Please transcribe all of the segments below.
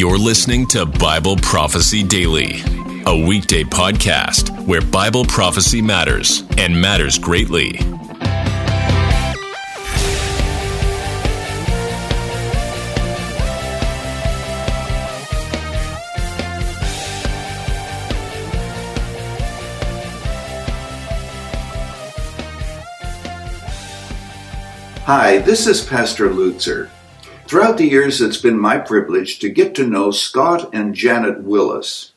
You're listening to Bible Prophecy Daily, a weekday podcast where Bible prophecy matters and matters greatly. Hi, this is Pastor Lutzer. Throughout the years, it's been my privilege to get to know Scott and Janet Willis.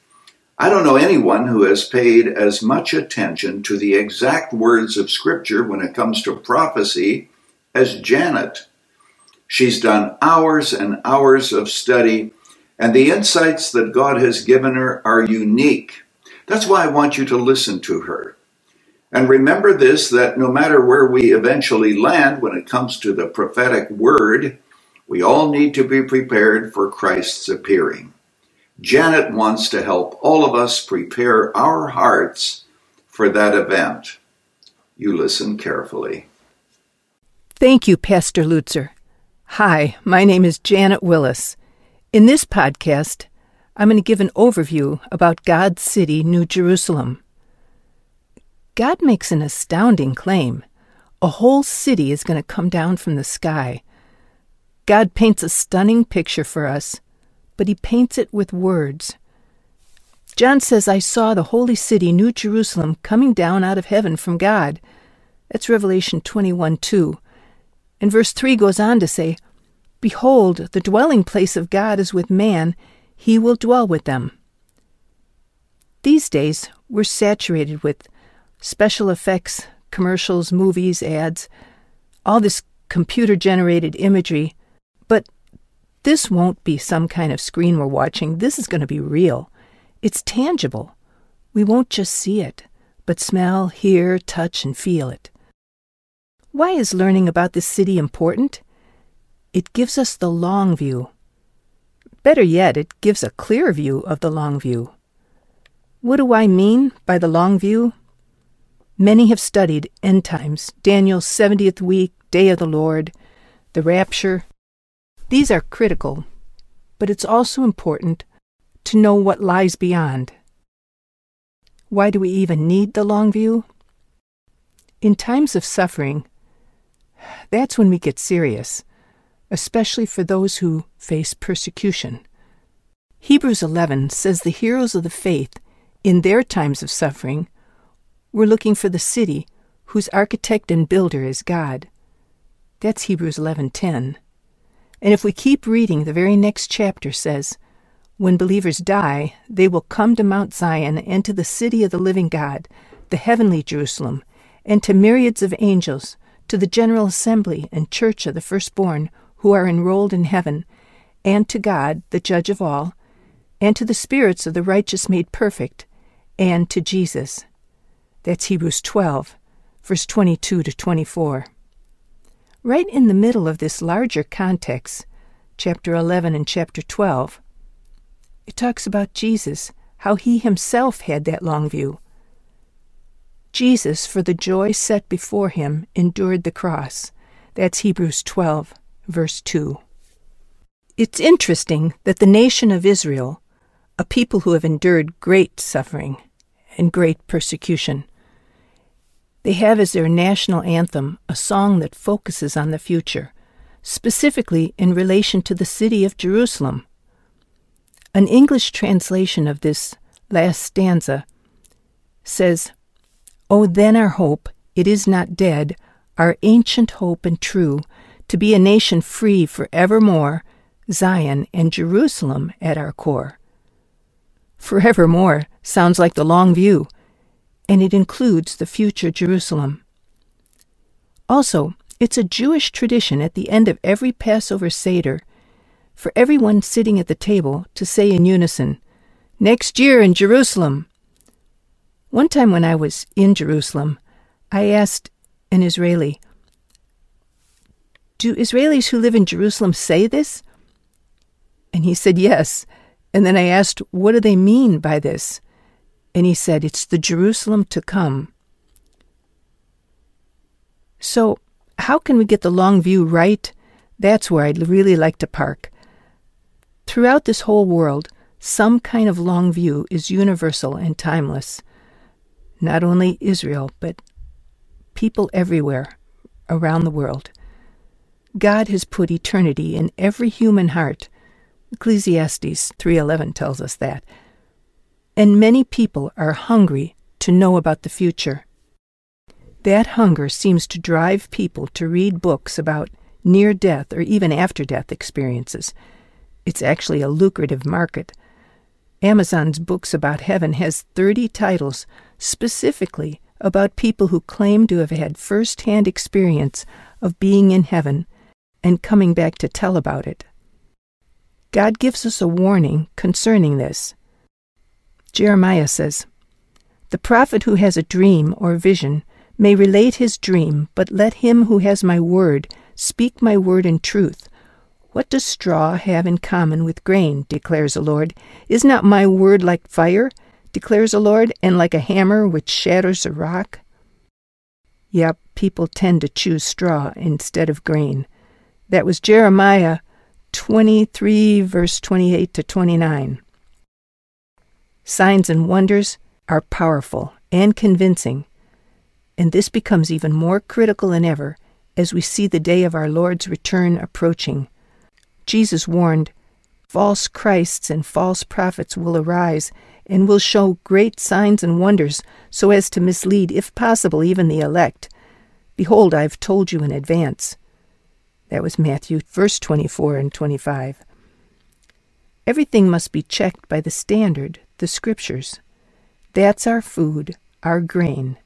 I don't know anyone who has paid as much attention to the exact words of Scripture when it comes to prophecy as Janet. She's done hours and hours of study, and the insights that God has given her are unique. That's why I want you to listen to her. And remember this that no matter where we eventually land when it comes to the prophetic word, we all need to be prepared for Christ's appearing. Janet wants to help all of us prepare our hearts for that event. You listen carefully. Thank you, Pastor Lutzer. Hi, my name is Janet Willis. In this podcast, I'm going to give an overview about God's city, New Jerusalem. God makes an astounding claim. A whole city is going to come down from the sky. God paints a stunning picture for us, but he paints it with words. John says, I saw the holy city, New Jerusalem, coming down out of heaven from God. That's Revelation 21 2. And verse 3 goes on to say, Behold, the dwelling place of God is with man, he will dwell with them. These days, we're saturated with special effects, commercials, movies, ads, all this computer generated imagery. But this won't be some kind of screen we're watching. This is going to be real. It's tangible. We won't just see it, but smell, hear, touch, and feel it. Why is learning about this city important? It gives us the long view. Better yet, it gives a clear view of the long view. What do I mean by the long view? Many have studied end times, Daniel's 70th week, day of the Lord, the rapture. These are critical, but it's also important to know what lies beyond. Why do we even need the long view? In times of suffering, that's when we get serious, especially for those who face persecution. Hebrews 11 says the heroes of the faith, in their times of suffering, we're looking for the city whose architect and builder is God. That's Hebrews 11:10. And if we keep reading, the very next chapter says, when believers die, they will come to Mount Zion and to the city of the living God, the heavenly Jerusalem, and to myriads of angels, to the general assembly and church of the firstborn who are enrolled in heaven, and to God, the judge of all, and to the spirits of the righteous made perfect, and to Jesus. That's Hebrews 12, verse 22 to 24. Right in the middle of this larger context, chapter 11 and chapter 12, it talks about Jesus, how he himself had that long view. Jesus, for the joy set before him, endured the cross. That's Hebrews 12, verse 2. It's interesting that the nation of Israel, a people who have endured great suffering and great persecution, they have as their national anthem a song that focuses on the future, specifically in relation to the city of Jerusalem. An English translation of this last stanza says, Oh, then our hope, it is not dead, our ancient hope and true, to be a nation free for evermore, Zion and Jerusalem at our core. Forevermore sounds like the long view and it includes the future Jerusalem. Also, it's a Jewish tradition at the end of every Passover Seder for everyone sitting at the table to say in unison, Next year in Jerusalem. One time when I was in Jerusalem, I asked an Israeli, Do Israelis who live in Jerusalem say this? And he said yes. And then I asked, What do they mean by this? And he said, It's the Jerusalem to come. So, how can we get the long view right? That's where I'd really like to park. Throughout this whole world, some kind of long view is universal and timeless. Not only Israel, but people everywhere around the world. God has put eternity in every human heart. Ecclesiastes 3:11 tells us that. And many people are hungry to know about the future. That hunger seems to drive people to read books about near death or even after death experiences. It's actually a lucrative market. Amazon's books about heaven has 30 titles specifically about people who claim to have had first hand experience of being in heaven and coming back to tell about it. God gives us a warning concerning this. Jeremiah says, The prophet who has a dream or vision may relate his dream, but let him who has my word speak my word in truth. What does straw have in common with grain? declares the Lord. Is not my word like fire? declares the Lord, and like a hammer which shatters a rock? Yep, people tend to choose straw instead of grain. That was Jeremiah 23, verse 28 to 29. Signs and wonders are powerful and convincing, and this becomes even more critical than ever as we see the day of our Lord's return approaching. Jesus warned, False Christs and false prophets will arise and will show great signs and wonders so as to mislead, if possible, even the elect. Behold, I have told you in advance. That was Matthew, verse 24 and 25. Everything must be checked by the standard, the Scriptures. That's our food, our grain.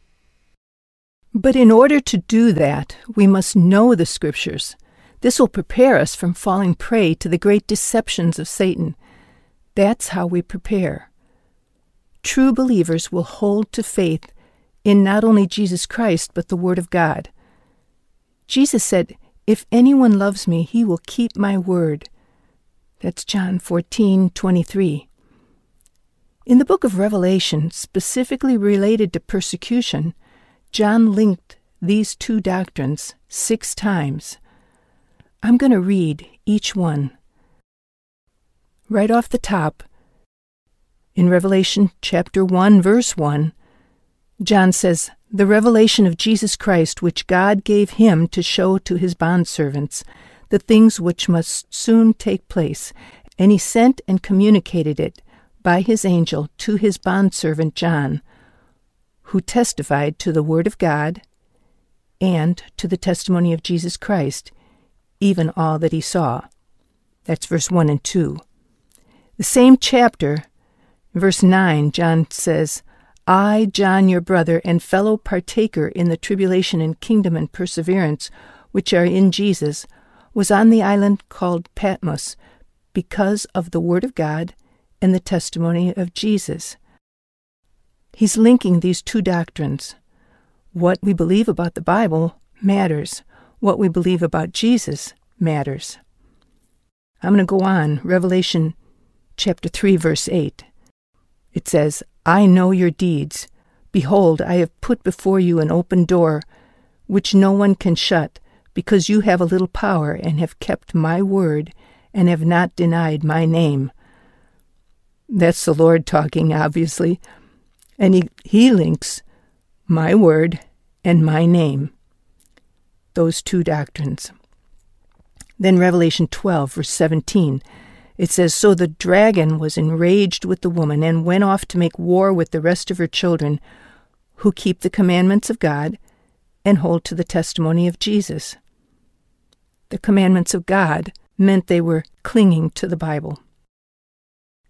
But in order to do that, we must know the Scriptures. This will prepare us from falling prey to the great deceptions of Satan. That's how we prepare. True believers will hold to faith in not only Jesus Christ, but the Word of God. Jesus said, If anyone loves me, he will keep my word. That's John 14 23. In the book of Revelation, specifically related to persecution, John linked these two doctrines six times. I'm going to read each one. Right off the top, in Revelation chapter 1, verse 1, John says, The revelation of Jesus Christ, which God gave him to show to his bondservants, the things which must soon take place, and he sent and communicated it by his angel to his bondservant John, who testified to the Word of God and to the testimony of Jesus Christ, even all that he saw. That's verse 1 and 2. The same chapter, verse 9, John says, I, John, your brother, and fellow partaker in the tribulation and kingdom and perseverance which are in Jesus, was on the island called Patmos because of the Word of God and the testimony of Jesus. He's linking these two doctrines. What we believe about the Bible matters. What we believe about Jesus matters. I'm going to go on. Revelation chapter 3, verse 8. It says, I know your deeds. Behold, I have put before you an open door, which no one can shut, because you have a little power and have kept my word and have not denied my name. That's the Lord talking, obviously. And he, he links my word and my name, those two doctrines. Then Revelation 12, verse 17, it says, So the dragon was enraged with the woman and went off to make war with the rest of her children who keep the commandments of God and hold to the testimony of Jesus. The commandments of God meant they were clinging to the Bible.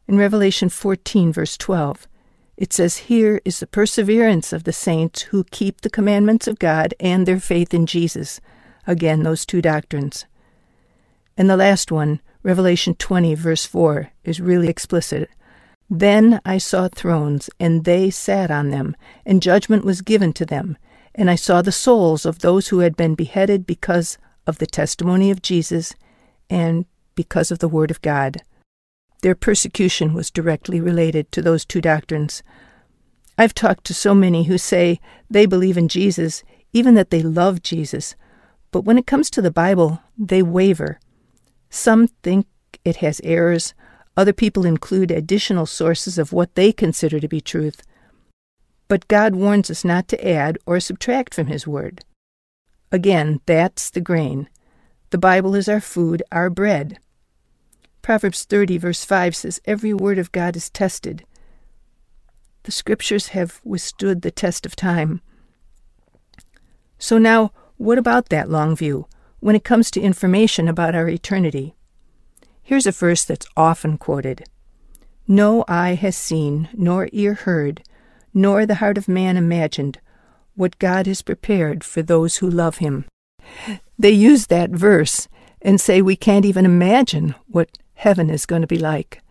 In Revelation 14, verse 12, it says, Here is the perseverance of the saints who keep the commandments of God and their faith in Jesus. Again, those two doctrines. And the last one, Revelation 20, verse 4, is really explicit. Then I saw thrones, and they sat on them, and judgment was given to them. And I saw the souls of those who had been beheaded because of the testimony of Jesus and because of the Word of God. Their persecution was directly related to those two doctrines. I've talked to so many who say they believe in Jesus, even that they love Jesus, but when it comes to the Bible, they waver. Some think it has errors. Other people include additional sources of what they consider to be truth. But God warns us not to add or subtract from His Word. Again, that's the grain. The Bible is our food, our bread. Proverbs 30, verse 5 says, Every word of God is tested. The Scriptures have withstood the test of time. So now, what about that long view when it comes to information about our eternity? Here's a verse that's often quoted No eye has seen, nor ear heard, nor the heart of man imagined what God has prepared for those who love him. They use that verse and say we can't even imagine what heaven is going to be like.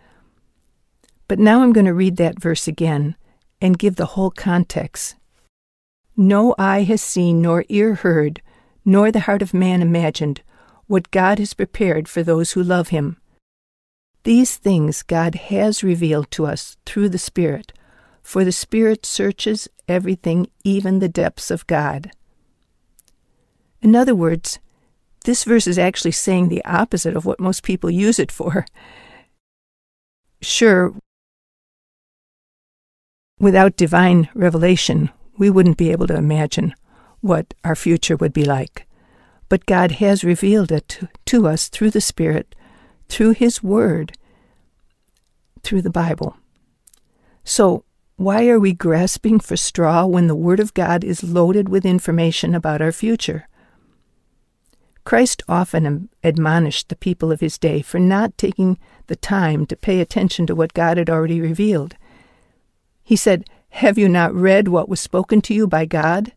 But now I'm going to read that verse again and give the whole context. No eye has seen, nor ear heard, nor the heart of man imagined what God has prepared for those who love him. These things God has revealed to us through the Spirit, for the Spirit searches everything, even the depths of God. In other words, this verse is actually saying the opposite of what most people use it for. Sure, without divine revelation, we wouldn't be able to imagine what our future would be like. But God has revealed it to, us through the Spirit, through His Word, through the Bible. So, why are we grasping for straw when the Word of God is loaded with information about our future? Christ often admonished the people of his day for not taking the time to pay attention to what God had already revealed. He said, have you not read what was spoken to you by God?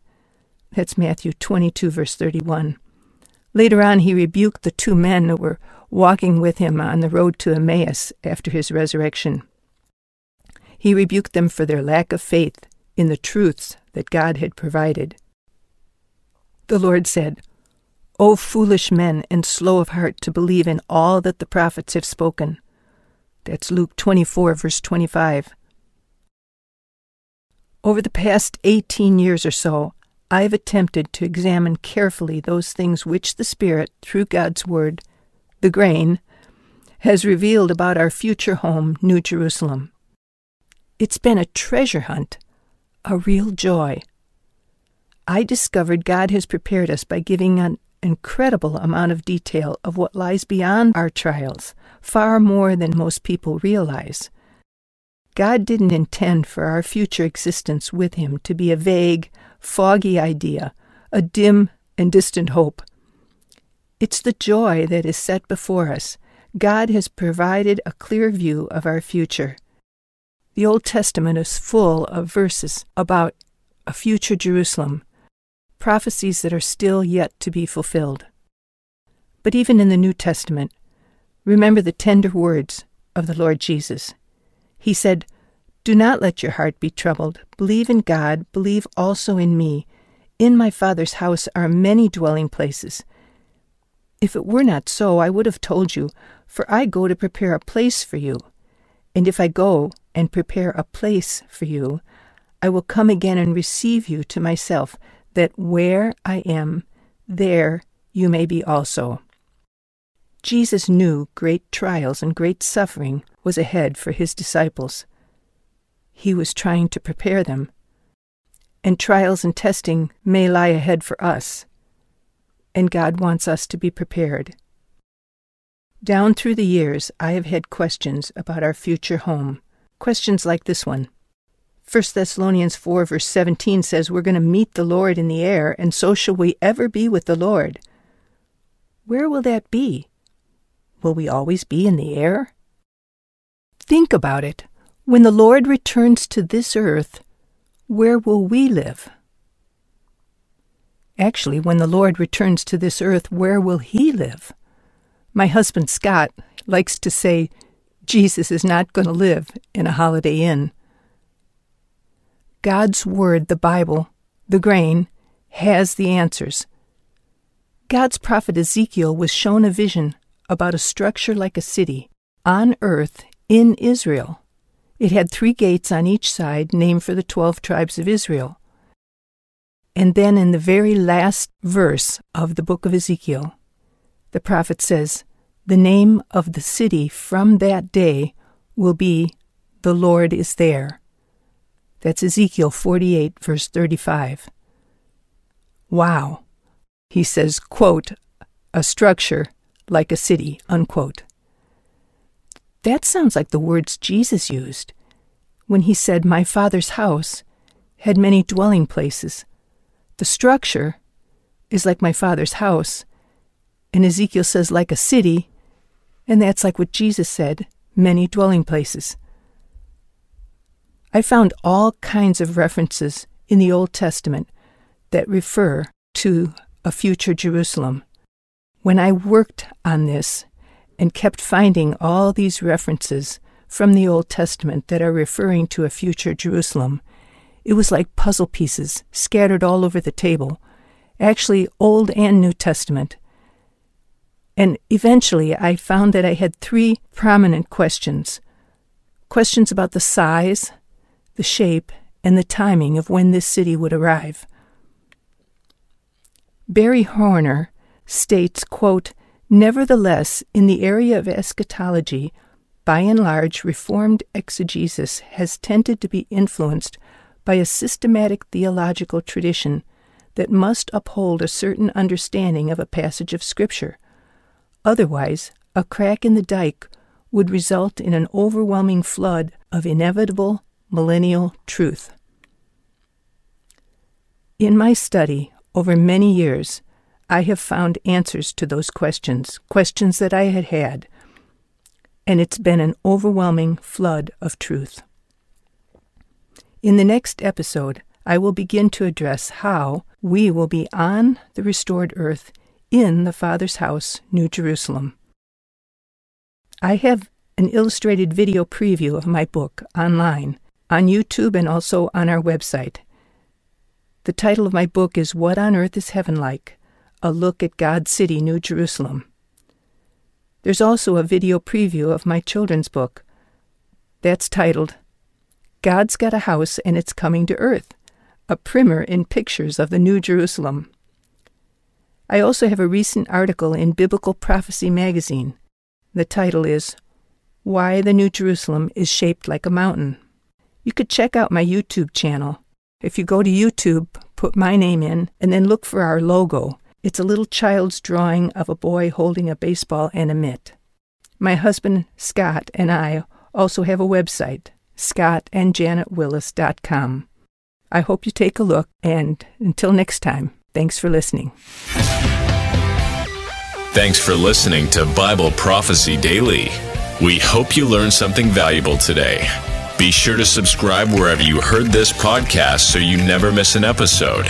That's Matthew 22, verse 31. Later on, he rebuked the two men who were walking with him on the road to Emmaus after his resurrection. He rebuked them for their lack of faith in the truths that God had provided. The Lord said, O foolish men and slow of heart to believe in all that the prophets have spoken. That's Luke 24, verse 25. Over the past 18 years or so, I have attempted to examine carefully those things which the Spirit, through God's Word, the grain, has revealed about our future home, New Jerusalem. It's been a treasure hunt, a real joy. I discovered God has prepared us by giving an incredible amount of detail of what lies beyond our trials, far more than most people realize. God didn't intend for our future existence with Him to be a vague, foggy idea, a dim and distant hope. It's the joy that is set before us. God has provided a clear view of our future. The Old Testament is full of verses about a future Jerusalem, prophecies that are still yet to be fulfilled. But even in the New Testament, remember the tender words of the Lord Jesus. He said, Do not let your heart be troubled. Believe in God, believe also in me. In my Father's house are many dwelling places. If it were not so, I would have told you, for I go to prepare a place for you. And if I go and prepare a place for you, I will come again and receive you to myself, that where I am, there you may be also. Jesus knew great trials and great suffering was ahead for his disciples. He was trying to prepare them. And trials and testing may lie ahead for us. And God wants us to be prepared. Down through the years, I have had questions about our future home. Questions like this one. 1 Thessalonians 4, verse 17 says, We're going to meet the Lord in the air, and so shall we ever be with the Lord. Where will that be? Will we always be in the air? Think about it. When the Lord returns to this earth, where will we live? Actually, when the Lord returns to this earth, where will he live? My husband Scott likes to say, Jesus is not going to live in a Holiday Inn. God's Word, the Bible, the grain, has the answers. God's prophet Ezekiel was shown a vision about a structure like a city on earth in Israel. It had three gates on each side, named for the twelve tribes of Israel. And then in the very last verse of the book of Ezekiel, the prophet says, The name of the city from that day will be The Lord is There. That's Ezekiel 48, verse 35. Wow. He says, quote, a structure like a city, unquote. That sounds like the words Jesus used when he said, My Father's house had many dwelling places. The structure is like my Father's house, and Ezekiel says, like a city, and that's like what Jesus said, many dwelling places. I found all kinds of references in the Old Testament that refer to a future Jerusalem. When I worked on this and kept finding all these references from the Old Testament that are referring to a future Jerusalem, it was like puzzle pieces scattered all over the table, actually, Old and New Testament. And eventually I found that I had three prominent questions questions about the size, the shape, and the timing of when this city would arrive. Barry Horner states, quote, Nevertheless, in the area of eschatology, by and large, Reformed exegesis has tended to be influenced by a systematic theological tradition that must uphold a certain understanding of a passage of Scripture. Otherwise, a crack in the dike would result in an overwhelming flood of inevitable millennial truth. In my study over many years, I have found answers to those questions, questions that I had had, and it's been an overwhelming flood of truth. In the next episode, I will begin to address how we will be on the restored earth in the Father's house, New Jerusalem. I have an illustrated video preview of my book online on YouTube and also on our website. The title of my book is What on Earth is Heaven Like? A Look at God's City, New Jerusalem. There's also a video preview of my children's book. That's titled God's Got a House and It's Coming to Earth, a primer in pictures of the New Jerusalem. I also have a recent article in Biblical Prophecy magazine. The title is Why the New Jerusalem is Shaped Like a Mountain. You could check out my YouTube channel. If you go to YouTube, put my name in, and then look for our logo. It's a little child's drawing of a boy holding a baseball and a mitt. My husband, Scott, and I also have a website, scottandjanetwillis.com. I hope you take a look, and until next time, thanks for listening. Thanks for listening to Bible Prophecy Daily. We hope you learned something valuable today. Be sure to subscribe wherever you heard this podcast so you never miss an episode.